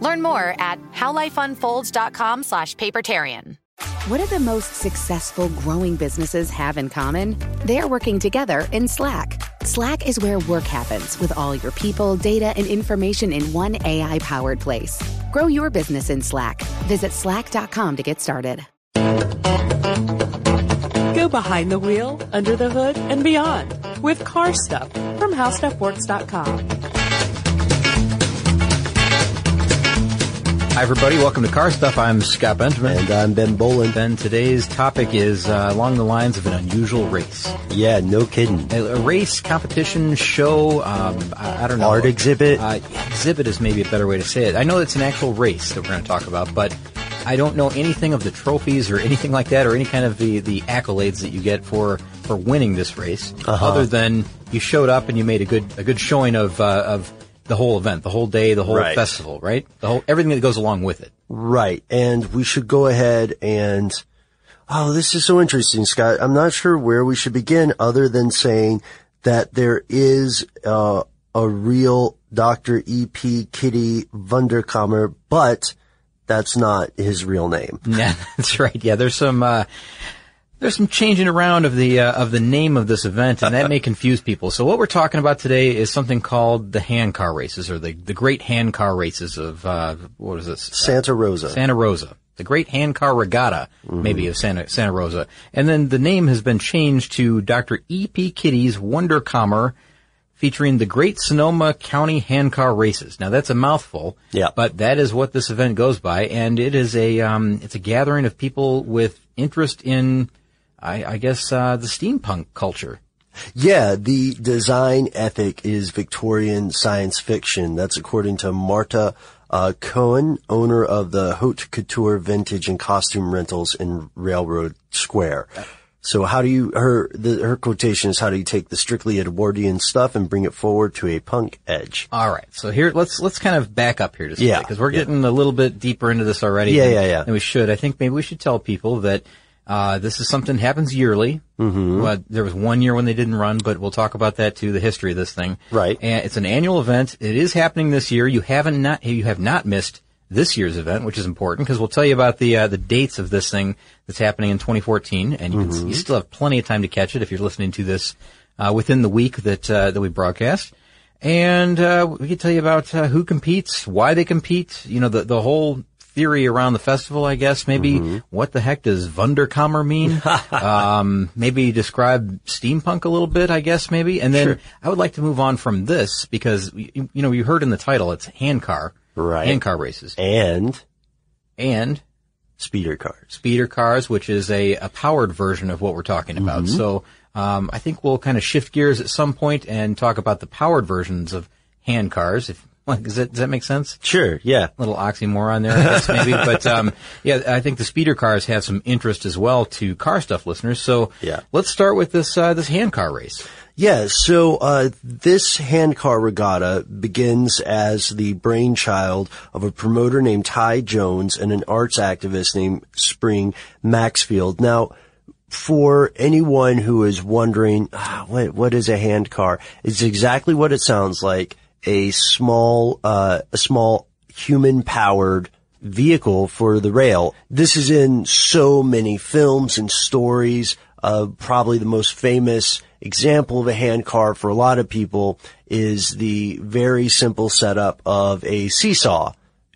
Learn more at howlifeunfolds.com slash papertarian. What do the most successful growing businesses have in common? They're working together in Slack. Slack is where work happens with all your people, data, and information in one AI powered place. Grow your business in Slack. Visit slack.com to get started. Go behind the wheel, under the hood, and beyond with car stuff from howstuffworks.com. Hi, everybody. Welcome to Car Stuff. I'm Scott Benjamin. And I'm Ben Bowlin. And today's topic is uh, along the lines of an unusual race. Yeah, no kidding. A, a race, competition, show, um, I, I, don't know. Art exhibit. Uh, exhibit is maybe a better way to say it. I know it's an actual race that we're going to talk about, but I don't know anything of the trophies or anything like that or any kind of the, the accolades that you get for, for winning this race uh-huh. other than you showed up and you made a good, a good showing of, uh, of the whole event, the whole day, the whole right. festival, right? The whole everything that goes along with it. Right. And we should go ahead and oh, this is so interesting, Scott. I'm not sure where we should begin other than saying that there is uh, a real Dr. E.P. Kitty Wunderkammer, but that's not his real name. Yeah, that's right. Yeah, there's some uh, there's some changing around of the uh, of the name of this event, and that may confuse people. So what we're talking about today is something called the hand car races, or the the Great Hand Car Races of uh, what is this? Santa Rosa. Santa Rosa. The Great Hand Car Regatta, mm-hmm. maybe of Santa Santa Rosa, and then the name has been changed to Dr. E. P. Kitty's Wunderkammer, featuring the Great Sonoma County Hand Car Races. Now that's a mouthful, yeah, but that is what this event goes by, and it is a um, it's a gathering of people with interest in I, I guess uh, the steampunk culture. Yeah, the design ethic is Victorian science fiction. That's according to Marta uh, Cohen, owner of the Haute Couture Vintage and Costume Rentals in Railroad Square. So how do you, her, the, her quotation is how do you take the strictly Edwardian stuff and bring it forward to a punk edge? All right. So here, let's, let's kind of back up here just yeah, because we're yeah. getting a little bit deeper into this already. Yeah, than, yeah, yeah. And we should. I think maybe we should tell people that uh, this is something that happens yearly. Mm-hmm. Well, there was one year when they didn't run, but we'll talk about that too, the history of this thing. Right. And it's an annual event. It is happening this year. You haven't not, you have not missed this year's event, which is important because we'll tell you about the, uh, the dates of this thing that's happening in 2014 and you, Mm-hmm. can, you still have plenty of time to catch it if you're listening to this, uh, within the week that, uh, that we broadcast. And, uh, we can tell you about, uh, who competes, why they compete, you know, the, the whole theory around the festival, I guess. Maybe Mm-hmm. what the heck does Wunderkammer mean? um, maybe describe steampunk a little bit, I guess, maybe. And then Sure. I would like to move on from this because, you, you know, you heard in the title, it's hand car. Right. Hand car races. And And speeder cars. speeder cars, which is a, a powered version of what we're talking about. Mm-hmm. So, um, I think we'll kind of shift gears at some point and talk about the powered versions of hand cars. If, does that, does that make sense? Sure, yeah. little oxymoron there, I guess maybe. but um, yeah, I think the speeder cars have some interest as well to car stuff listeners. So Yeah. let's start with this uh, this hand car race. Yeah, so uh, this handcar regatta begins as the brainchild of a promoter named Ty Jones and an arts activist named Spring Maxfield. Now, for anyone who is wondering, ah, what what is a handcar? It's exactly what it sounds like: a small, uh, a small human-powered vehicle for the rail. This is in so many films and stories. Uh, probably the most famous example of a handcar for a lot of people is the very simple setup of a seesaw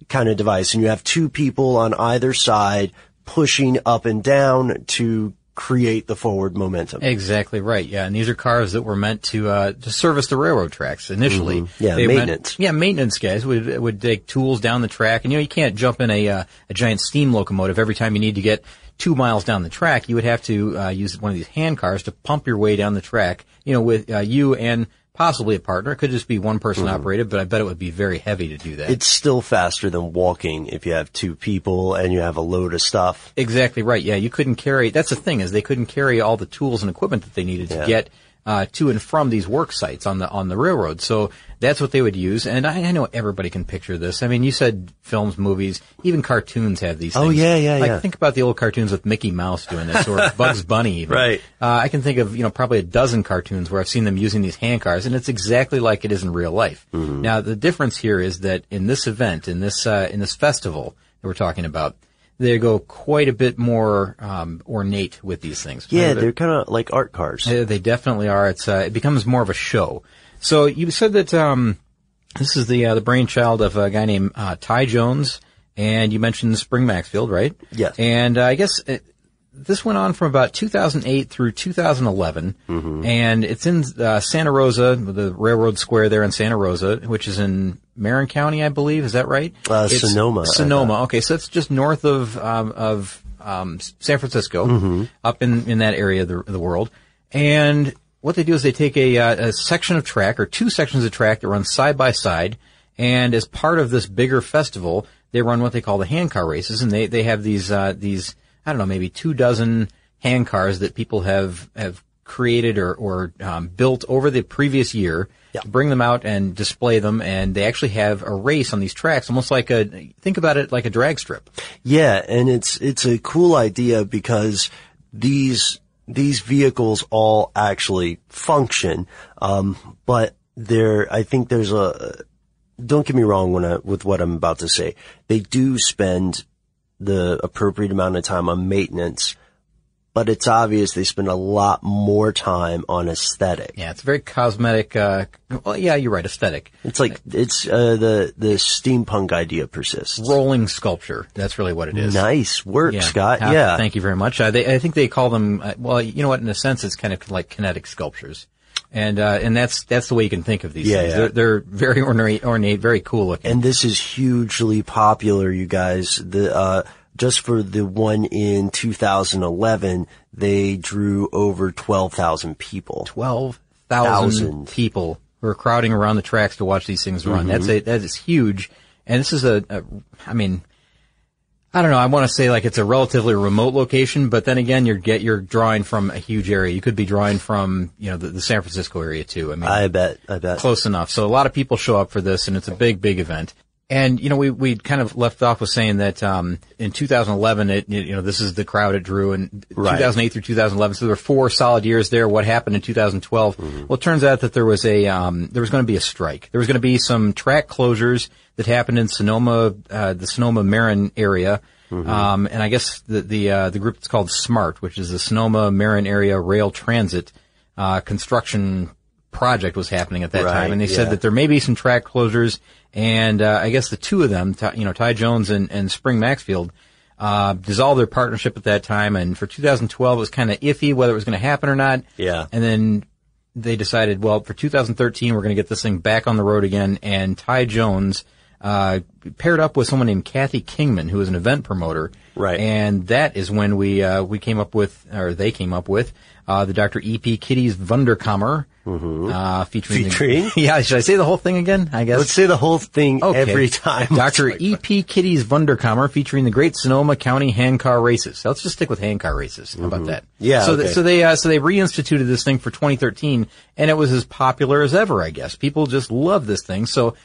kind of device. And you have two people on either side pushing up and down to create the forward momentum. Exactly right. Yeah, and these are cars that were meant to uh, to service the railroad tracks initially. Mm-hmm. Yeah, They meant- maintenance. yeah, maintenance guys would would take tools down the track, and you know you can't jump in a uh, a giant steam locomotive every time you need to get two miles down the track. You would have to uh, use one of these hand cars to pump your way down the track. You know, with uh, you and possibly a partner. It could just be one person operated, but I bet it would be very heavy to do that. Mm-hmm. It's still faster than walking if you have two people and you have a load of stuff. Exactly right. Yeah, you couldn't carry. That's the thing is they couldn't carry all the tools and equipment that they needed to Yeah. get uh, to and from these work sites on the on the railroad. So that's what they would use. And I, I know everybody can picture this. I mean, you said films, movies, even cartoons have these. Oh, yeah, yeah, like, yeah. Think about the old cartoons with Mickey Mouse doing this, or Bugs Bunny. Even. Right. Uh, I can think of you know probably a dozen cartoons where I've seen them using these hand cars, and it's exactly like it is in real life. Mm-hmm. Now the difference here is that in this event, in this uh, in this festival that we're talking about, they go quite a bit more um, ornate with these things. Yeah, they're kind of like art cars. uh, they definitely are. It's uh, it becomes more of a show. So you said that um, this is the uh, the brainchild of a guy named uh, Ty Jones, and you mentioned Spring Maxfield, right? Yes. And uh, I guess uh this went on from about 2008 through 2011, Mm-hmm. and it's in uh, Santa Rosa, the railroad square there in Santa Rosa, which is in Marin County, I believe. Is that right? Uh, Sonoma, Sonoma. Okay, so it's just north of um, of um, San Francisco, Mm-hmm. up in in that area of the, the world. And what they do is they take a, uh, a section of track or two sections of track that run side by side, and as part of this bigger festival, they run what they call the hand car races, and they they have these uh, these I don't know maybe two dozen hand cars that people have have created or or um, built over the previous year. Yeah. Bring them out and display them, and they actually have a race on these tracks, almost like a think about it like a drag strip. Yeah, and it's it's a cool idea because these these vehicles all actually function, um, but there I think there's a don't get me wrong when I, with what I'm about to say. They do spend the appropriate amount of time on maintenance, but it's obvious they spend a lot more time on aesthetic. Yeah, it's very cosmetic. Uh, well, yeah, you're right, aesthetic. It's like it's uh, the the steampunk idea persists. Rolling sculpture. That's really what it is. Nice work, Yeah. Scott. Uh, yeah, Thank you very much. Uh, they, I think they call them, uh, well, you know what, in a sense, it's kind of like kinetic sculptures. And, uh, and that's, that's the way you can think of these Yeah, things. yeah. They're, they're very ornate, ornate, very cool looking. and this is hugely popular, you guys. The uh, just for the one in 2011, they drew over 12,000 people. 12,000 Thousand. people who are crowding around the tracks to watch these things run. Mm-hmm. That's a, that is huge. And this is a, a, I mean, I don't know. I want to say like it's a relatively remote location, but then again, you're get you're drawing from a huge area. You could be drawing from you know the, the San Francisco area too. I mean, I bet. I bet. close enough. So a lot of people show up for this, and it's a big, big event. And you know, we we kind of left off with saying that um, in 2011, it you know this is the crowd it drew, and Right. 2008 through 2011. So there were four solid years there. What happened in 2012? Well, it turns out that there was a um, there was going to be a strike. There was going to be some track closures that happened in Sonoma, uh, the Sonoma Marin area. Um, and I guess the the uh, the group that's called SMART, which is the Sonoma Marin Area Rail Transit uh, Construction Project, was happening at that Right, time, and they said that there may be some track closures, and uh, I guess the two of them, Ty, you know, Ty Jones and, and Spring Maxfield, uh, dissolved their partnership at that time, and for 2012 it was kind of iffy whether it was going to happen or not. Yeah. And then they decided, well, for 2013 we're going to get this thing back on the road again, and Ty Jones uh, paired up with someone named Kathy Kingman, who is an event promoter. Right. And that is when we uh, we came up with, or they came up with, uh, the Dr. E.P. Kitties Wunderkammer, uh, featuring, the- Featuring? yeah, should I say the whole thing again? I guess. Let's say the whole thing Okay. every time. Dr. E.P. Kitties Wunderkammer featuring the Great Sonoma County Handcar Races. Let's just stick with hand car races. How about that? Mm-hmm. Yeah, So, okay. th- so they uh, so they reinstituted this thing for 2013, and it was as popular as ever. I guess people just love this thing. So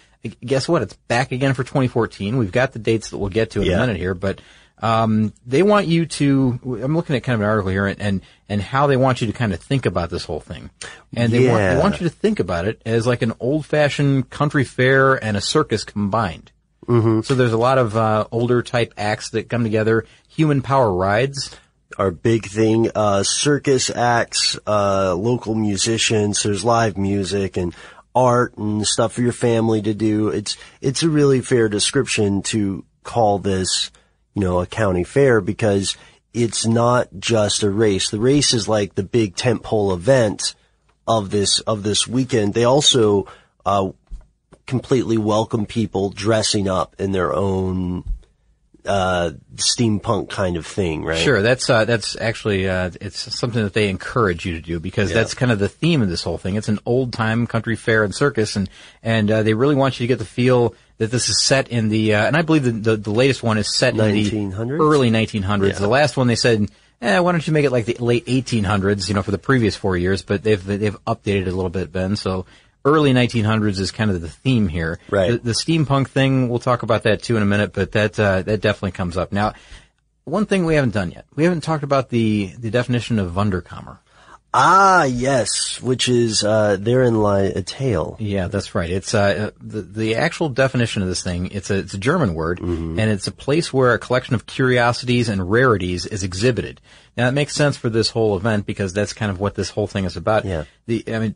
guess what? It's back again for 2014. We've got the dates that we'll get to in a minute here, but. Um, they want you to, I'm looking at kind of an article here and, and, and how they want you to kind of think about this whole thing. And they want, they want you to think about it as like an old fashioned country fair and a circus combined. Mm-hmm. So there's a lot of, uh, older type acts that come together, human power rides. Our big thing, uh, circus acts, uh, local musicians, there's live music and art and stuff for your family to do. It's, it's a really fair description to call this, you know, a county fair because it's not just a race. The race is like the big tentpole event of this, of this weekend. They also, uh, completely welcome people dressing up in their own uh, steampunk kind of thing, right? Sure, that's uh, that's actually uh, it's something that they encourage you to do because Yeah. that's kind of the theme of this whole thing. It's an old time country fair and circus, and and uh, they really want you to get the feel that this is set in the uh, and I believe the, the the latest one is set in the early 1900s. The last one they said. Eh, why don't you make it like the late 1800s, you know, for the previous four years, but they've, they've updated it a little bit, Ben. So early 1900s is kind of the theme here. Right. The, the steampunk thing, we'll talk about that too in a minute, but that, uh, that definitely comes up. Now, one thing we haven't done yet. We haven't talked about the, the definition of Wunderkammer. Ah, yes, which is, uh, therein lie a tale. Yeah, that's right. It's uh, the the actual definition of this thing. It's a it's a German word, and it's a place where a collection of curiosities and rarities is exhibited. Now, it makes sense for this whole event because that's kind of what this whole thing is about. Yeah. The I mean,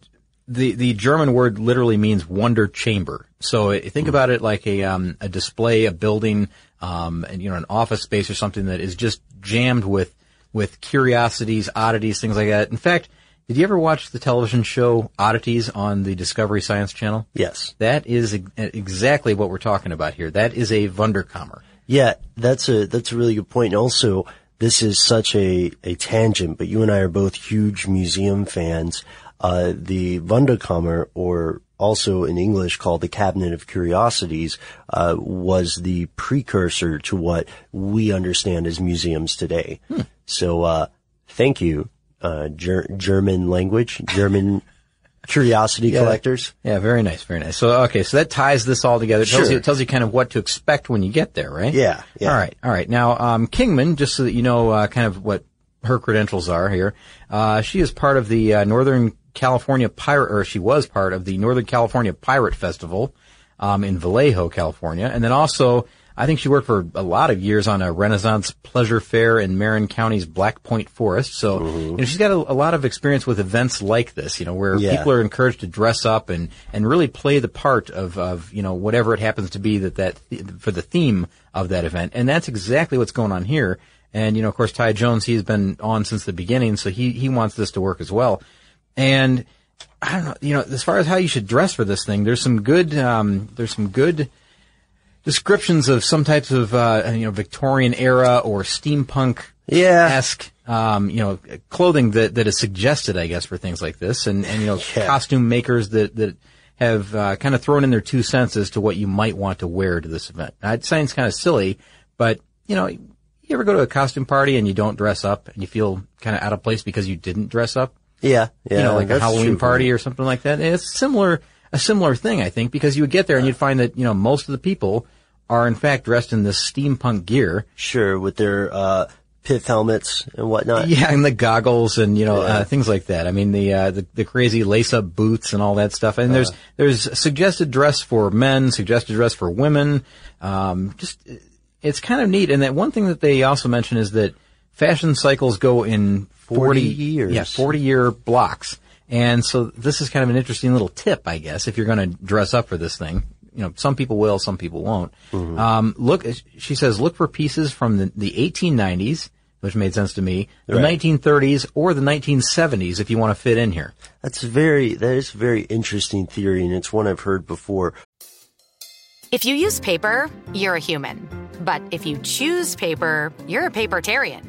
the the German word literally means wonder chamber. So uh, think about it like a um a display, a building, um and you know an office space or something that is just jammed with with curiosities, oddities, things like that. In fact, did you ever watch the television show Oddities on the Discovery Science Channel? Yes. That is ex- exactly what we're talking about here. That is a Wunderkammer. Yeah, that's a, that's a really good point. And also, this is such a, a tangent, but you and I are both huge museum fans. Uh, the Wunderkammer, or also in English called the Cabinet of Curiosities, uh, was the precursor to what we understand as museums today. So, uh, thank you, uh, Ger- German language, German curiosity collectors. Yeah, very nice, very nice. So okay, so that ties this all together. It tells Sure. you it tells you kind of what to expect when you get there, right? Yeah, yeah. All right, all right. Now, um, Kingman, just so that you know, uh, kind of what her credentials are here. Uh, she is part of the uh, Northern California Pirate, or she was part of the Northern California Pirate Festival um, in Vallejo, California, and then also. I think she worked for a lot of years on a Renaissance pleasure fair in Marin County's Black Point Forest. So, you know, she's got a, a lot of experience with events like this, you know, where Yeah. people are encouraged to dress up and, and really play the part of, of, you know, whatever it happens to be that, that, for the theme of that event. And that's exactly what's going on here. And, you know, of course, Ty Jones, he's been on since the beginning, so he, he wants this to work as well. And I don't know, you know, as far as how you should dress for this thing, there's some good, um, there's some good descriptions of some types of, uh, you know, Victorian era or steampunk Yeah. esque, um, you know, clothing that, that is suggested, I guess, for things like this, and and you know, Yeah. costume makers that that have uh, kind of thrown in their two cents as to what you might want to wear to this event. Now, it sounds kind of silly, but you know, you ever go to a costume party and you don't dress up and you feel kind of out of place because you didn't dress up? Yeah, yeah. you know, like a Halloween true. party or something like that. And it's similar, a similar thing, I think, because you would get there and you'd find that, you know, most of the people are in fact dressed in this steampunk gear. Sure, with their, uh, pith helmets and whatnot. Yeah, and the goggles and, you know, Yeah. uh, things like that. I mean, the, uh, the, the crazy lace-up boots and all that stuff. And there's, there's suggested dress for men, suggested dress for women. Um, just, it's kind of neat. And that one thing that they also mention is that fashion cycles go in 40, 40 years. Yeah, 40 year blocks. And so this is kind of an interesting little tip, I guess, if you're going to dress up for this thing. You know, some people will, some people won't. Mm-hmm. Um, look, she says, look for pieces from the, the 1890s, which made sense to me, the Right. 1930s, or the 1970s if you want to fit in here. That's very, that is a very interesting theory and it's one I've heard before. If you use paper, you're a human. But if you choose paper, you're a papertarian.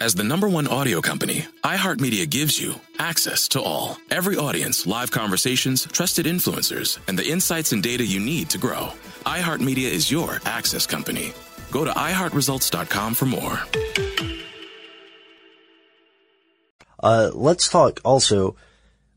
As the number one audio company, iHeartMedia gives you access to all. Every audience, live conversations, trusted influencers, and the insights and data you need to grow. iHeartMedia is your access company. Go to iHeartResults.com for more. Uh, let's talk also.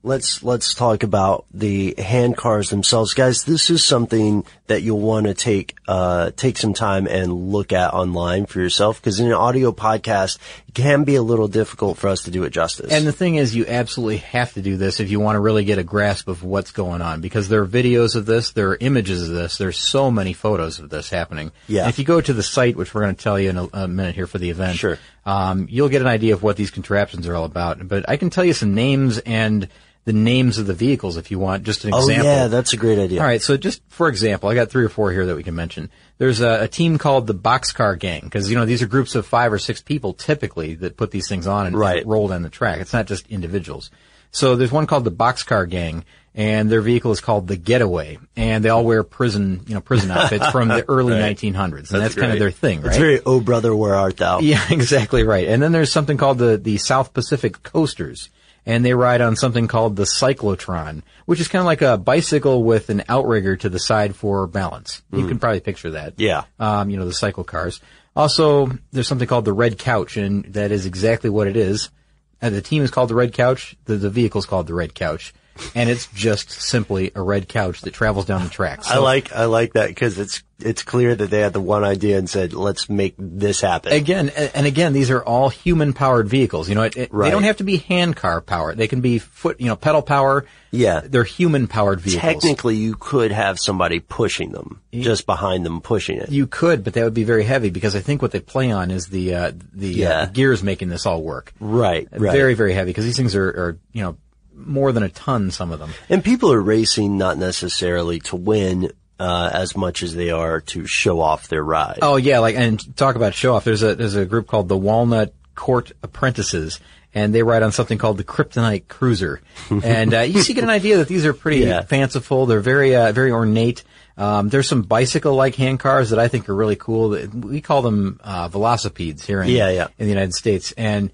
Let's let's talk about the hand cars themselves, guys. This is something that you'll want to take uh, take some time and look at online for yourself because in an audio podcast, it can be a little difficult for us to do it justice. And the thing is, you absolutely have to do this if you want to really get a grasp of what's going on because there are videos of this, there are images of this, there's so many photos of this happening. Yeah. And if you go to the site, which we're going to tell you in a, a minute here for the event, Sure. um, you'll get an idea of what these contraptions are all about. But I can tell you some names and the names of the vehicles if you want, just an example. oh yeah, that's a great idea. All right, so just for example, I got three or four here that we can mention. There's a, a team called the Boxcar Gang because you know these are groups of five or six people typically that put these things on and, Right. and roll down the track. It's not just individuals. So there's one called the Boxcar Gang, and their vehicle is called the Getaway, and they all wear prison you know prison outfits from the early 1900s, and that's, kind of their thing, right? It's very, oh brother, where art thou? Yeah, exactly right. And then there's something called the, the South Pacific Coasters. And they ride on something called the cyclotron, which is kind of like a bicycle with an outrigger to the side for balance. You can probably picture that. Yeah. Um, you know, the cycle cars. Also, there's something called the Red Couch, and that is exactly what it is. Uh, the team is called the Red Couch. The, the vehicle is called the Red Couch. And it's just simply a red couch that travels down the track. I like I like that because it's it's clear that they had the one idea and said, let's make this happen. Again, and again, these are all human-powered vehicles. You know, it, it- Right. they don't have to be hand car power. They can be foot, you know, pedal power. Yeah. they're human-powered vehicles. Technically, you could have somebody pushing them, just behind them pushing it. you could, but that would be very heavy because I think what they play on is the uh, the, uh, the gears making this all work. Right, right. Very, very heavy because these things are, are, you know, more than a ton. Some of them. And people are racing not necessarily to win uh, as much as they are to show off their ride. Oh yeah, like and talk about show off. There's a there's a group called the Walnut Court Apprentices, and they ride on something called the Kryptonite Cruiser. and uh, you see get an idea that these are pretty Yeah. fanciful. They're very uh, very ornate. Um, there's some bicycle-like hand cars that I think are really cool. We call them uh, velocipedes here in Yeah, yeah. in the United States, and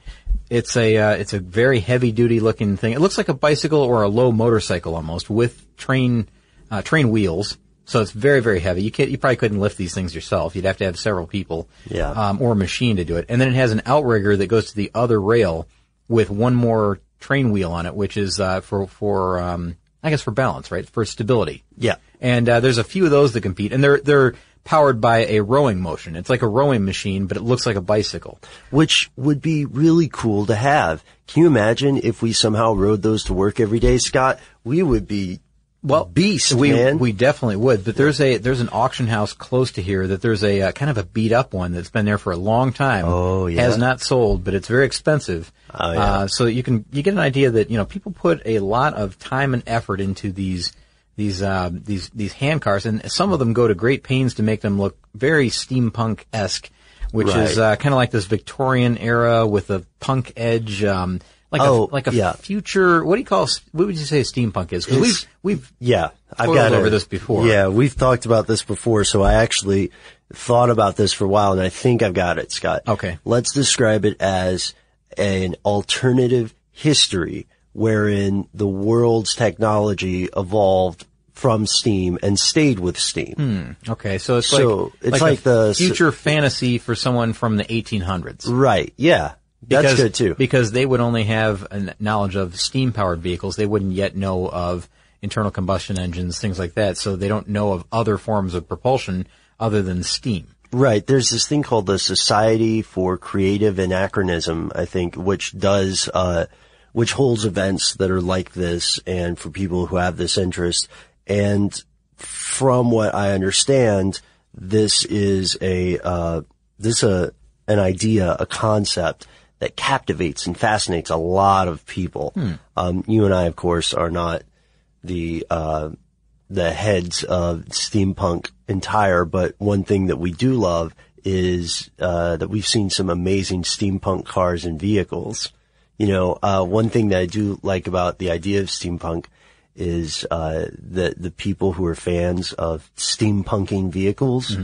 it's a uh, it's a very heavy-duty looking thing. It looks like a bicycle or a low motorcycle almost with train uh, train wheels. So it's very, very heavy. You can't, you probably couldn't lift these things yourself. You'd have to have several people, Yeah. um, or a machine to do it. And then it has an outrigger that goes to the other rail with one more train wheel on it, which is uh, for for um, I guess for balance, right? For stability. Yeah. And uh, there's a few of those that compete, and they're they're powered by a rowing motion. It's like a rowing machine, but it looks like a bicycle. Which would be really cool to have. Can you imagine if we somehow rode those to work every day, Scott? We would be well beast, we man. we definitely would. But there's a there's an auction house close to here that there's a uh, kind of a beat up one that's been there for a long time. Oh, yeah? has not sold, but it's very expensive. Oh, yeah. Uh, so you can you get an idea that you know people put a lot of time and effort into these these uh, these these hand cars, and some of them go to great pains to make them look very steampunk esque, which is uh, kind of like this Victorian era with a punk edge. Um, like Oh, a like a yeah. future. What do you call? What would you say steampunk is? Because we've we've Yeah, I've got over a- this before. Yeah, we've talked about this before, so I actually thought about this for a while, and I think I've got it, Scott. Okay. Let's describe it as an alternative history wherein the world's technology evolved from steam and stayed with steam. Okay, so it's So, like it's a like the- future fantasy for someone from the 1800s. Right. Yeah. That's because, good too. Because they would only have a knowledge of steam powered vehicles. They wouldn't yet know of internal combustion engines, things like that. So they don't know of other forms of propulsion other than steam. Right. There's this thing called the Society for Creative Anachronism, I think, which does, uh, which holds events that are like this and for people who have this interest. And from what I understand, this is a, uh, this a, an idea, a concept that captivates and fascinates a lot of people. Um, you and I, of course, are not the, uh, the heads of steampunk entire, but one thing that we do love is uh, that we've seen some amazing steampunk cars and vehicles. You know, uh, one thing that I do like about the idea of steampunk is uh, that the people who are fans of steampunking vehicles,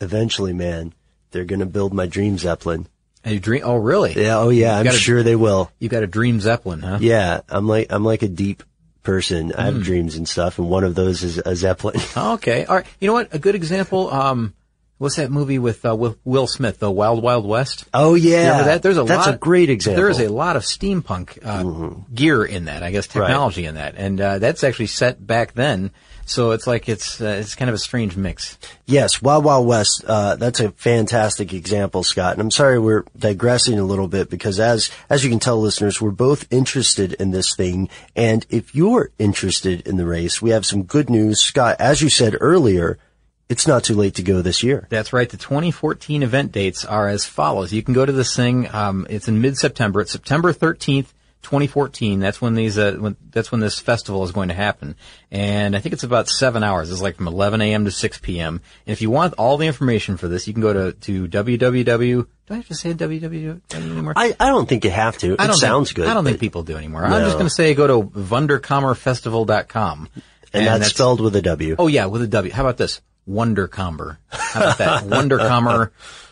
eventually, man, they're gonna build my dream Zeppelin. And you dream? Oh, really? Yeah, oh yeah, I'm got a- sure they will. You got a dream Zeppelin, huh? Yeah, I'm like I'm like a deep person. I have dreams and stuff, and one of those is a Zeppelin. Okay. All right. You know what? A good example. Um, what's that movie with uh, with Will Smith, The Wild Wild West? Oh yeah, Remember that? There's a that's lot. a great example. Mm-hmm. There is a lot of steampunk uh, gear in that. I guess technology in that, and uh, that's actually set back then. So it's like it's uh, it's kind of a strange mix. Yes, Wild Wild West. Uh, that's a fantastic example, Scott. And I'm sorry we're digressing a little bit because, as as you can tell, listeners, we're both interested in this thing. And if you're interested in the race, we have some good news, Scott. As you said earlier, it's not too late to go this year. That's right. The 2014 event dates are as follows. You can go to this thing. Um, it's in mid-September. It's September 13th, 2014. That's when these. Uh, when, that's when this festival is going to happen. And I think it's about seven hours. It's like from 11 a.m. to 6 p.m. And if you want all the information for this, you can go to to www. Do I have to say www anymore? I, I don't think you have to. It I don't sounds think, good. I don't think people do anymore. I'm just going to say go to wunderkammerfestival.com. and, that's, spelled with a W. Oh yeah, with a W. How about this? Wondercomber. How about that?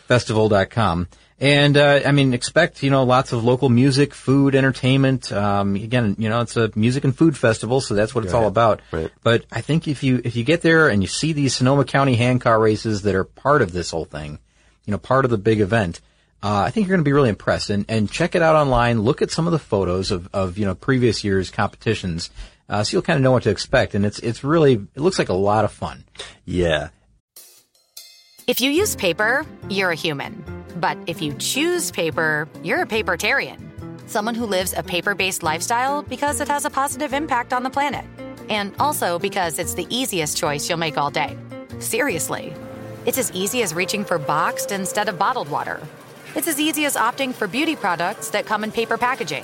Wondercommerfestival.com. And, uh, I mean, expect, you know, lots of local music, food, entertainment. Um, again, you know, it's a music and food festival, so that's what it's all about. right. But I think if you, if you get there and you see these Sonoma County handcar races that are part of this whole thing, you know, part of the big event, uh, I think you're going to be really impressed. And, and check it out online. Look at some of the photos of, of, you know, previous year's competitions. Uh, so you'll kind of know what to expect. And it's, it's really, it looks like a lot of fun. Yeah. If you use paper, you're a human. But if you choose paper, you're a papertarian. Someone who lives a paper based lifestyle because it has a positive impact on the planet. And also because it's the easiest choice you'll make all day. Seriously. It's as easy as reaching for boxed instead of bottled water. It's as easy as opting for beauty products that come in paper packaging.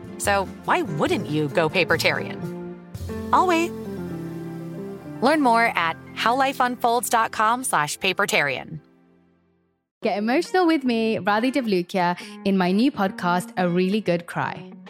So why wouldn't you go papertarian? I'll wait. Learn more at howlifeunfolds.com slash papertarian. Get emotional with me, Radhi Devlukia, in my new podcast, A Really Good Cry.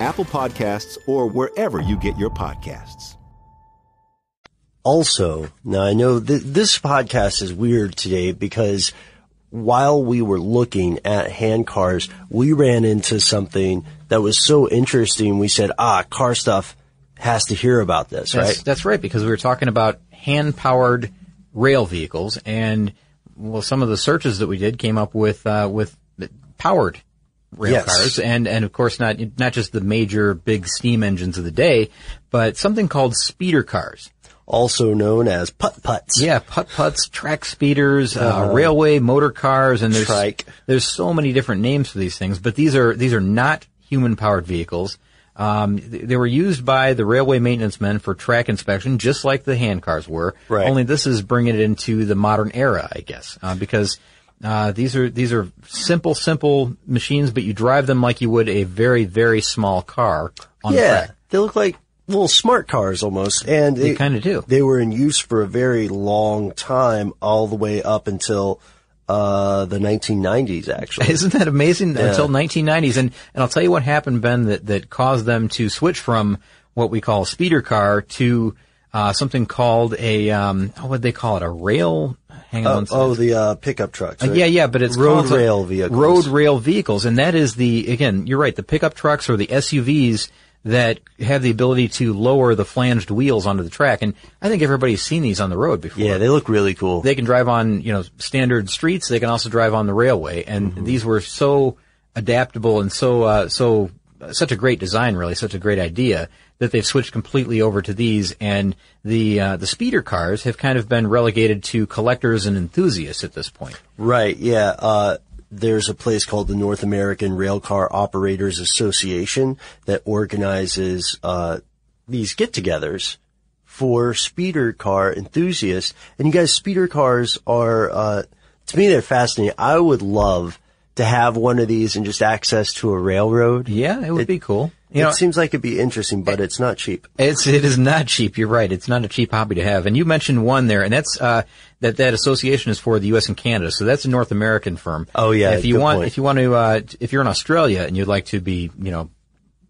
Apple Podcasts, or wherever you get your podcasts. Also, now I know th- this podcast is weird today because while we were looking at hand cars, we ran into something that was so interesting. We said, ah, car stuff has to hear about this, That's, right? that's right, because we were talking about hand-powered rail vehicles, and well, some of the searches that we did came up with uh, with powered rail Yes. cars, and and of course not not just the major big steam engines of the day, but something called speeder cars. Also known as putt putts. Yeah, putt putts, track speeders, uh, Uh-huh. railway motor cars, and there's Trike. there's so many different names for these things. But these are these are not human powered vehicles. Um, they were used by the railway maintenance men for track inspection, just like the hand cars were. Right. Only this is bringing it into the modern era, I guess, uh, because uh, these are these are simple, simple machines, but you drive them like you would a very, very small car on yeah, track. they look like little smart cars almost, and They kinda do. They were in use for a very long time, all the way up until uh, the 1990s. Actually, Isn't that amazing? Yeah. Until 1990s, and and I'll tell you what happened, Ben, that that caused them to switch from what we call a speeder car to uh, something called a um, what would they call it? A rail. Hang on. oh, second. oh, the uh, pickup trucks. Uh, yeah, yeah, but it's road called rail vehicles. Road rail vehicles, and that is the again. You're right. The pickup trucks or the SUVs that have the ability to lower the flanged wheels onto the track, and I think everybody's seen these on the road before. Yeah, they look really cool. They can drive on, you know, standard streets. They can also drive on the railway. And Mm-hmm. these were so adaptable and so, uh, so, such a great design, really, such a great idea that they've switched completely over to these. And the, uh, the speeder cars have kind of been relegated to collectors and enthusiasts at this point. Right, yeah. Uh, there's a place called the North American Railcar Operators Association that organizes uh, these get-togethers for speeder car enthusiasts. And you guys, speeder cars are, uh, to me, they're fascinating. I would love to have one of these and just access to a railroad. Yeah, it would be cool. You it know- seems like it'd be interesting, but it's not cheap. It's it is not cheap. You're right. It's not a cheap hobby to have. And you mentioned one there, and that's uh, that that association is for the U.S. and Canada. So that's a North American firm. Oh, yeah, If you want, point. if you want to, uh, if you're in Australia and you'd like to be, you know,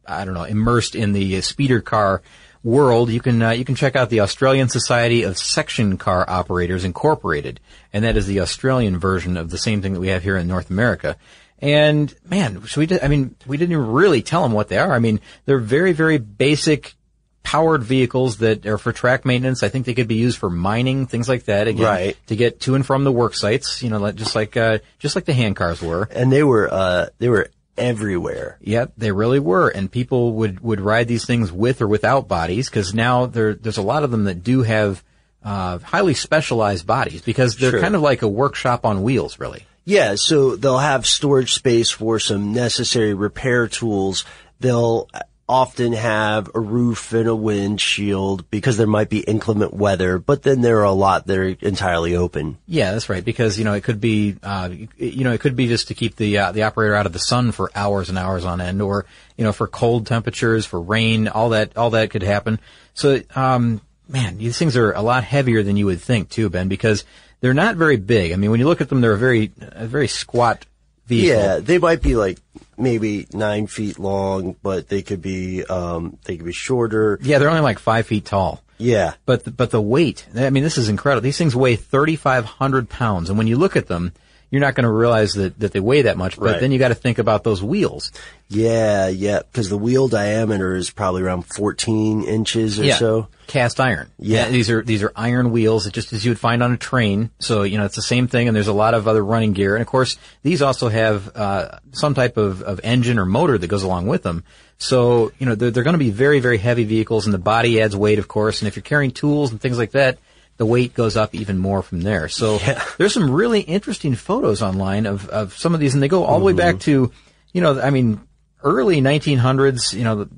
I don't know, immersed in the uh, speeder car world, you can uh, you can check out the Australian Society of Section Car Operators Incorporated, and that is the Australian version of the same thing that we have here in North America. And man, so we did, I mean, we didn't really tell them what they are. I mean, they're very, very basic powered vehicles that are for track maintenance. I think they could be used for mining, things like that. Again, Right. To get to and from the work sites, you know, just like, uh, just like the hand cars were. And they were, uh, they were everywhere. Yep, they really were, and people would would ride these things with or without bodies because now there there's a lot of them that do have uh, highly specialized bodies because they're Sure. kind of like a workshop on wheels, really. Yeah, so they'll have storage space for some necessary repair tools. They'll often have a roof and a windshield because there might be inclement weather, but then there are a lot that are entirely open. Yeah, that's right. Because you know it could be, uh, you know, it could be just to keep the uh, the operator out of the sun for hours and hours on end, or you know, for cold temperatures, for rain, all that, all that could happen. So, um, man, these things are a lot heavier than you would think, too, Ben, because they're not very big. I mean, when you look at them, they're a very, a very squat vehicle. Yeah, they might be like maybe nine feet long, but they could be, um, they could be shorter. Yeah, they're only like five feet tall. Yeah. But the, but the weight, I mean, this is incredible. These things weigh 3,500 pounds. And when you look at them, you're not going to realize that, that they weigh that much. But Right. then you got to think about those wheels. Yeah, yeah, because the wheel diameter is probably around 14 inches or yeah. so. Cast iron. Yeah. These are, these are iron wheels, just as you would find on a train. So, you know, it's the same thing and there's a lot of other running gear. And of course, these also have, uh, some type of, of engine or motor that goes along with them. So, you know, they're, they're going to be very, very heavy vehicles and the body adds weight, of course. And if you're carrying tools and things like that, the weight goes up even more from there. So there's some really interesting photos online of, of some of these and they go all the way back to, you know, I mean, early 1900s, you know, the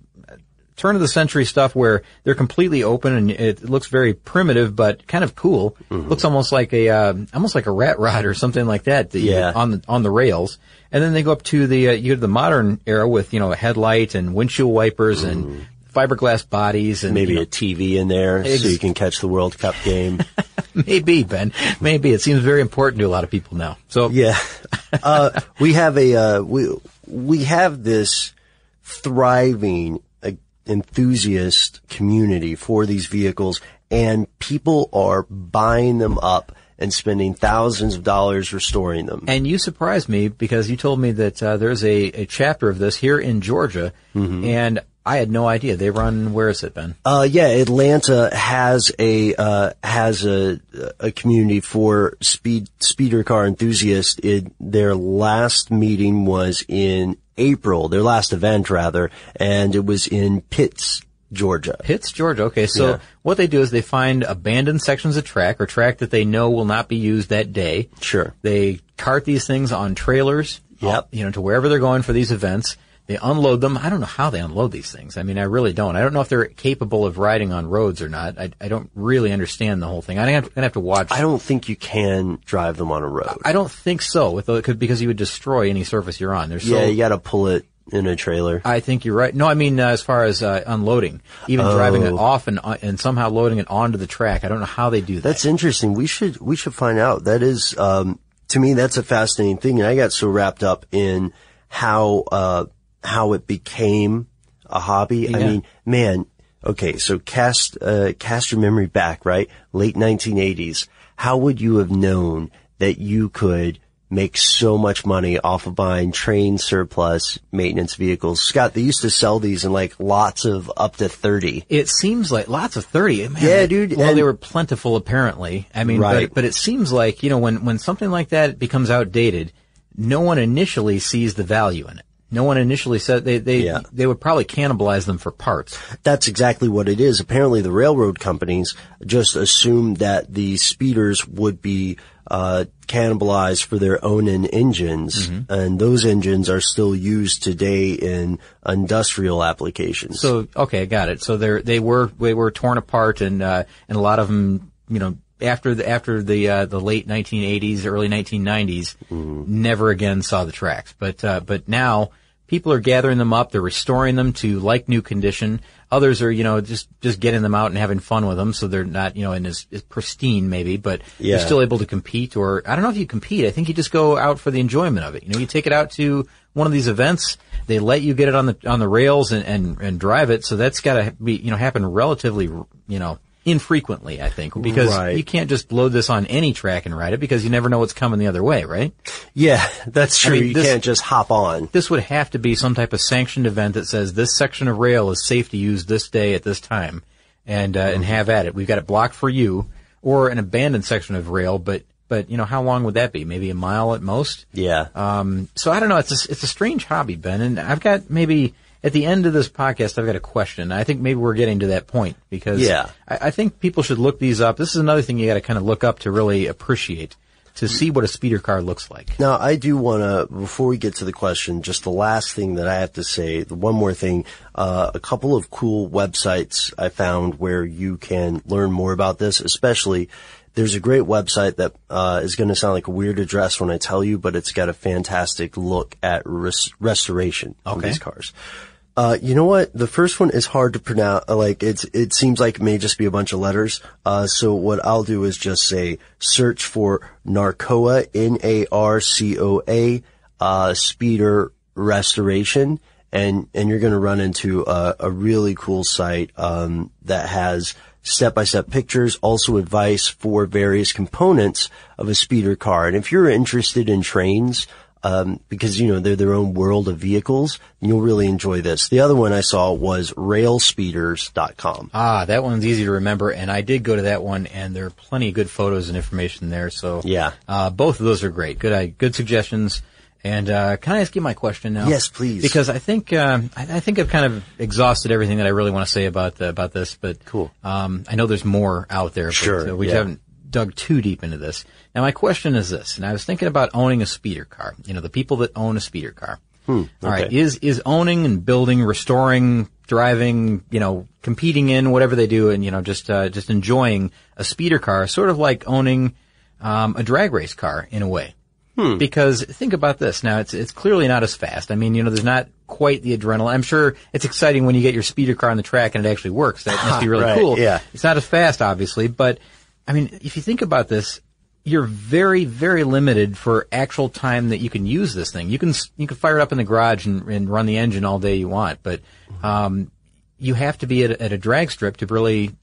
turn of the century stuff where they're completely open and it looks very primitive, but kind of cool. Mm-hmm. Looks almost like a, uh, almost like a rat rod or something like that. that Yeah. on the, on the rails. And then they go up to the, uh, you go to the modern era with, you know, a headlight and windshield wipers and fiberglass bodies and. Maybe you know, a TV in there Ex- so you can catch the World Cup game. maybe Ben, maybe it seems very important to a lot of people now. So Yeah. Uh, we have a, uh, we, we have this thriving uh, enthusiast community for these vehicles and people are buying them up and spending thousands of dollars restoring them. And you surprised me because you told me that uh, there's a, a chapter of this here in Georgia, Mm-hmm. and I had no idea. They run where is it, Ben? Uh, yeah, Atlanta has a uh, has a a community for speed speeder car enthusiasts. It, their last meeting was in April. Their last event, rather, and it was in Pitts, Georgia. Pitts, Georgia. Okay, so Yeah. what they do is they find abandoned sections of track or track that they know will not be used that day. Sure. They cart these things on trailers. Yep. uh, You know, to wherever they're going for these events. They unload them. I don't know how they unload these things. I mean, I really don't. I don't know if they're capable of riding on roads or not. I, I don't really understand the whole thing. I'm gonna have, gonna have to watch. I don't think you can drive them on a road. I don't think so. Because you would destroy any surface you're on. They're so, yeah, you got to pull it in a trailer. I think you're right. No, I mean uh, as far as uh, unloading, even driving it Oh. off and uh, and somehow loading it onto the track. I don't know how they do that. That's interesting. We should we should find out. That is um, to me that's a fascinating thing, and I got so wrapped up in how uh, how it became a hobby. I mean, man. Okay, so cast uh, cast your memory back, right? Late 1980s. How would you have known that you could make so much money off of buying train surplus maintenance vehicles? Scott, they used to sell these in like lots of up to 30. It seems like lots of thirty. Man, Yeah, dude, Well, and- they were plentiful, apparently. I mean, Right. but, but it seems like you know when when something like that becomes outdated, no one initially sees the value in it. No one initially said they they Yeah. they would probably cannibalize them for parts. That's exactly what it is. Apparently, the railroad companies just assumed that the speeders would be uh, cannibalized for their own en- engines, Mm-hmm. and those engines are still used today in industrial applications. So okay, I got it. So they they were they were torn apart, and uh, and a lot of them, you know, after the after the uh, the late 1980s, early 1990s, never again saw the tracks. But uh, but now people are gathering them up, they're restoring them to like new condition. Others are, you know, just just getting them out and having fun with them, so they're not, you know, in as, as pristine maybe, but Yeah. you're still able to compete. Or I don't know if you compete. I think you just go out for the enjoyment of it. You know, you take it out to one of these events. They let you get it on the on the rails and and, and drive it. So that's got to be, you know, happen relatively, you know, infrequently. I think because Right. you can't just load this on any track and ride it because you never know what's coming the other way, right? yeah, that's true. mean, you this- can't just hop on. This would have to be some type of sanctioned event that says this section of rail is safe to use this day at this time, and uh, and have at it. We've got it blocked for you, or an abandoned section of rail, but but you know how long would that be? Maybe a mile at most. Yeah. Um, so I don't know. It's a, it's a strange hobby, Ben, and I've got maybe at the end of this podcast, I've got a question. I think maybe we're getting to that point because Yeah. I, I think people should look these up. This is another thing you got to kind of look up to really appreciate to see what a speeder car looks like. Now, I do want to, before we get to the question, just the last thing that I have to say, the one more thing, uh, a couple of cool websites I found where you can learn more about this, especially there's a great website that uh, is going to sound like a weird address when I tell you, but it's got a fantastic look at res- restoration of these cars. Uh, you know what? The first one is hard to pronounce. uh, Like it's, it seems like it may just be a bunch of letters. Uh, so what I'll do is just say search for Narcoa, N-A-R-C-O-A, uh, speeder restoration. And, and you're going to run into a, a really cool site, um, that has step-by-step pictures, also advice for various components of a speeder car. And if you're interested in trains, um, because you know they're their own world of vehicles. And you'll really enjoy this. The other one I saw was railspeeders.com. Ah, that one's easy to remember, and I did go to that one, and there are plenty of good photos and information there. So Yeah. uh, both of those are great. Good, uh, good suggestions. And uh, can I ask you my question now? Yes, please. Because I think um, I, I think I've kind of exhausted everything that I really want to say about the, about this. But Cool. Um, I know there's more out there. Sure, But, uh, we yeah. haven't dug too deep into this. Now, my question is this, and I was thinking about owning a speeder car. You know, the people that own a speeder car. Hmm, All right, is is owning and building, restoring, driving, you know, competing in whatever they do, and you know, just uh, just enjoying a speeder car, sort of like owning um, a drag race car in a way. Hmm. Because think about this. Now, it's it's clearly not as fast. I mean, you know, there's not quite the adrenaline. I'm sure it's exciting when you get your speeder car on the track and it actually works. That must be really Right, cool. yeah. It's not as fast, obviously, but I mean, if you think about this, you're very, very limited for actual time that you can use this thing. You can you can fire it up in the garage and, and run the engine all day you want, but um, you have to be at, a- at a drag strip to really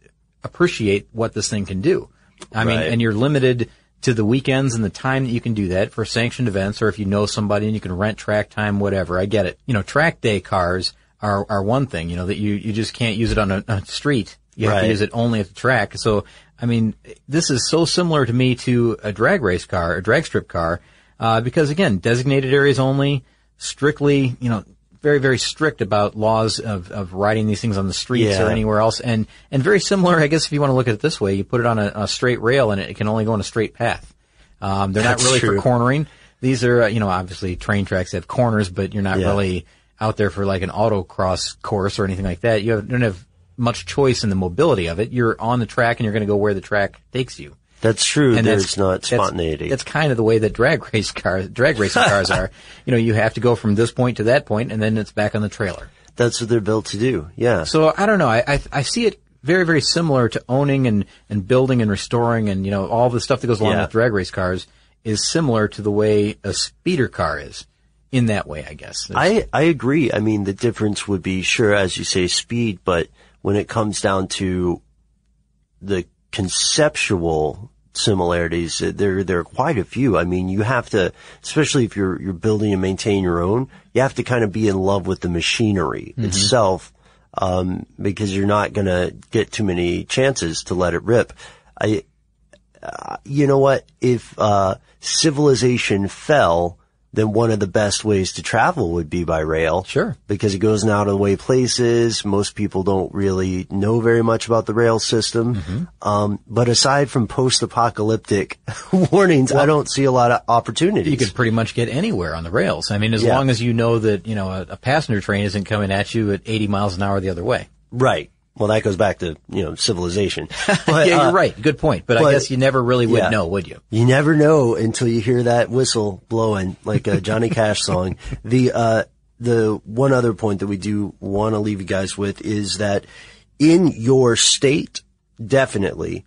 appreciate what this thing can do. I mean, and you're limited to the weekends and the time that you can do that for sanctioned events, or if you know somebody and you can rent track time, whatever. I get it. You know, track day cars are are one thing. You know that you you just can't use it on a, a street. You have to use it only at the track. So, I mean, this is so similar to me to a drag race car, a drag strip car, uh, because again, designated areas only, strictly, you know, very, very strict about laws of, of riding these things on the streets Yeah. or anywhere else. And, and very similar, I guess, if you want to look at it this way, you put it on a, a straight rail and it can only go on a straight path. Um, they're That's not really true. for cornering. These are, uh, you know, obviously train tracks have corners, but you're not Yeah. really out there for like an autocross course or anything like that. You have, don't have much choice in the mobility of it. You're on the track and you're going to go where the track takes you. That's true. And There's that's not that's- spontaneity. That's, kind of the way that drag race cars, drag racing cars are. You know, you have to go from this point to that point, and then it's back on the trailer. That's what they're built to do. Yeah. So I don't know. I, I I see it very very similar to owning and and building and restoring and you know all the stuff that goes along Yeah. with drag race cars is similar to the way a speeder car is. In that way, I guess. There's- I, I agree. I mean, the difference would be sure, as you say, speed, but when it comes down to the conceptual similarities, there, there are quite a few. I mean, you have to, especially if you're, you're building and maintain your own, you have to kind of be in love with the machinery itself, um, because you're not gonna get too many chances to let it rip. I, uh, you know what? If, uh, civilization fell, then one of the best ways to travel would be by rail. Sure. Because it goes in out of the way places. Most people don't really know very much about the rail system. Mm-hmm. Um, but aside from post-apocalyptic warnings, I don't see a lot of opportunities. you could pretty much get anywhere on the rails. I mean, as Yeah. long as you know that you know a, a passenger train isn't coming at you at 80 miles an hour the other way. right. Well, that goes back to, you know, civilization. But, yeah, uh, you're right. Good point. But, I guess you never really would yeah. know, would you? You never know until you hear that whistle blowing like a Johnny Cash song. The, uh, the one other point that we do want to leave you guys with is that in your state, definitely,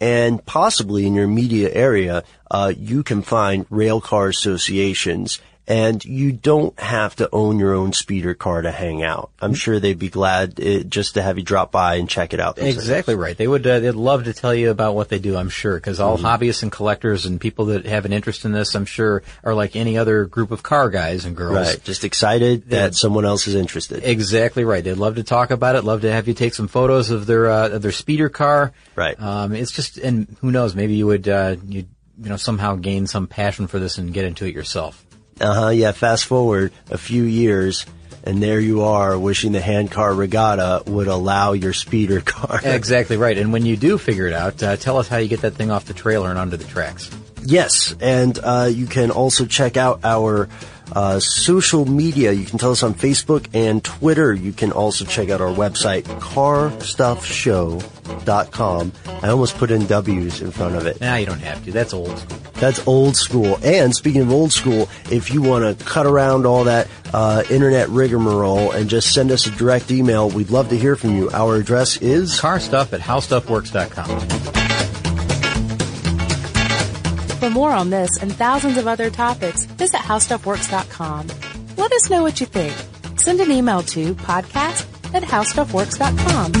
and possibly in your media area, uh, you can find rail car associations and you don't have to own your own speeder car to hang out. I'm sure they'd be glad uh, just to have you drop by and check it out. themselves. Exactly right. They would. Uh, they'd love to tell you about what they do. I'm sure because all Mm-hmm. hobbyists and collectors and people that have an interest in this, I'm sure, are like any other group of car guys and girls. Right. Just excited Yeah. that someone else is interested. Exactly right. They'd love to talk about it. Love to have you take some photos of their uh, of their speeder car. Right. Um, it's just, and who knows? Maybe you would uh, you you know somehow gain some passion for this and get into it yourself. Uh huh. Yeah. Fast forward a few years, and there you are, wishing the handcar regatta would allow your speeder car. exactly right. And when you do figure it out, uh, tell us how you get that thing off the trailer and onto the tracks. Yes, and uh, you can also check out our uh, social media. You can tell us on Facebook and Twitter. You can also check out our website, carstuffshow.com. I almost put in W's in front of it. Now you don't have to. That's old school. That's old school. And speaking of old school, if you want to cut around all that uh, internet rigmarole and just send us a direct email, we'd love to hear from you. Our address is car stuff at howstuffworks.com. For more on this and thousands of other topics, visit howstuffworks.com. Let us know what you think. Send an email to podcast at howstuffworks.com.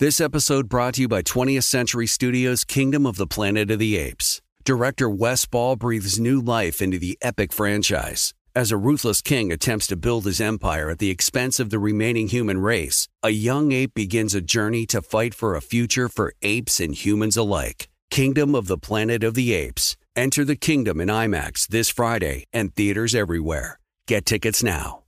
This episode brought to you by 20th Century Studios' Kingdom of the Planet of the Apes. Director Wes Ball breathes new life into the epic franchise. As a ruthless king attempts to build his empire at the expense of the remaining human race, a young ape begins a journey to fight for a future for apes and humans alike. Kingdom of the Planet of the Apes. Enter the kingdom in IMAX this Friday and theaters everywhere. Get tickets now.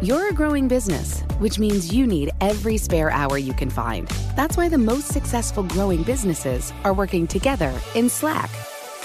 You're a growing business, which means you need every spare hour you can find. That's why the most successful growing businesses are working together in Slack.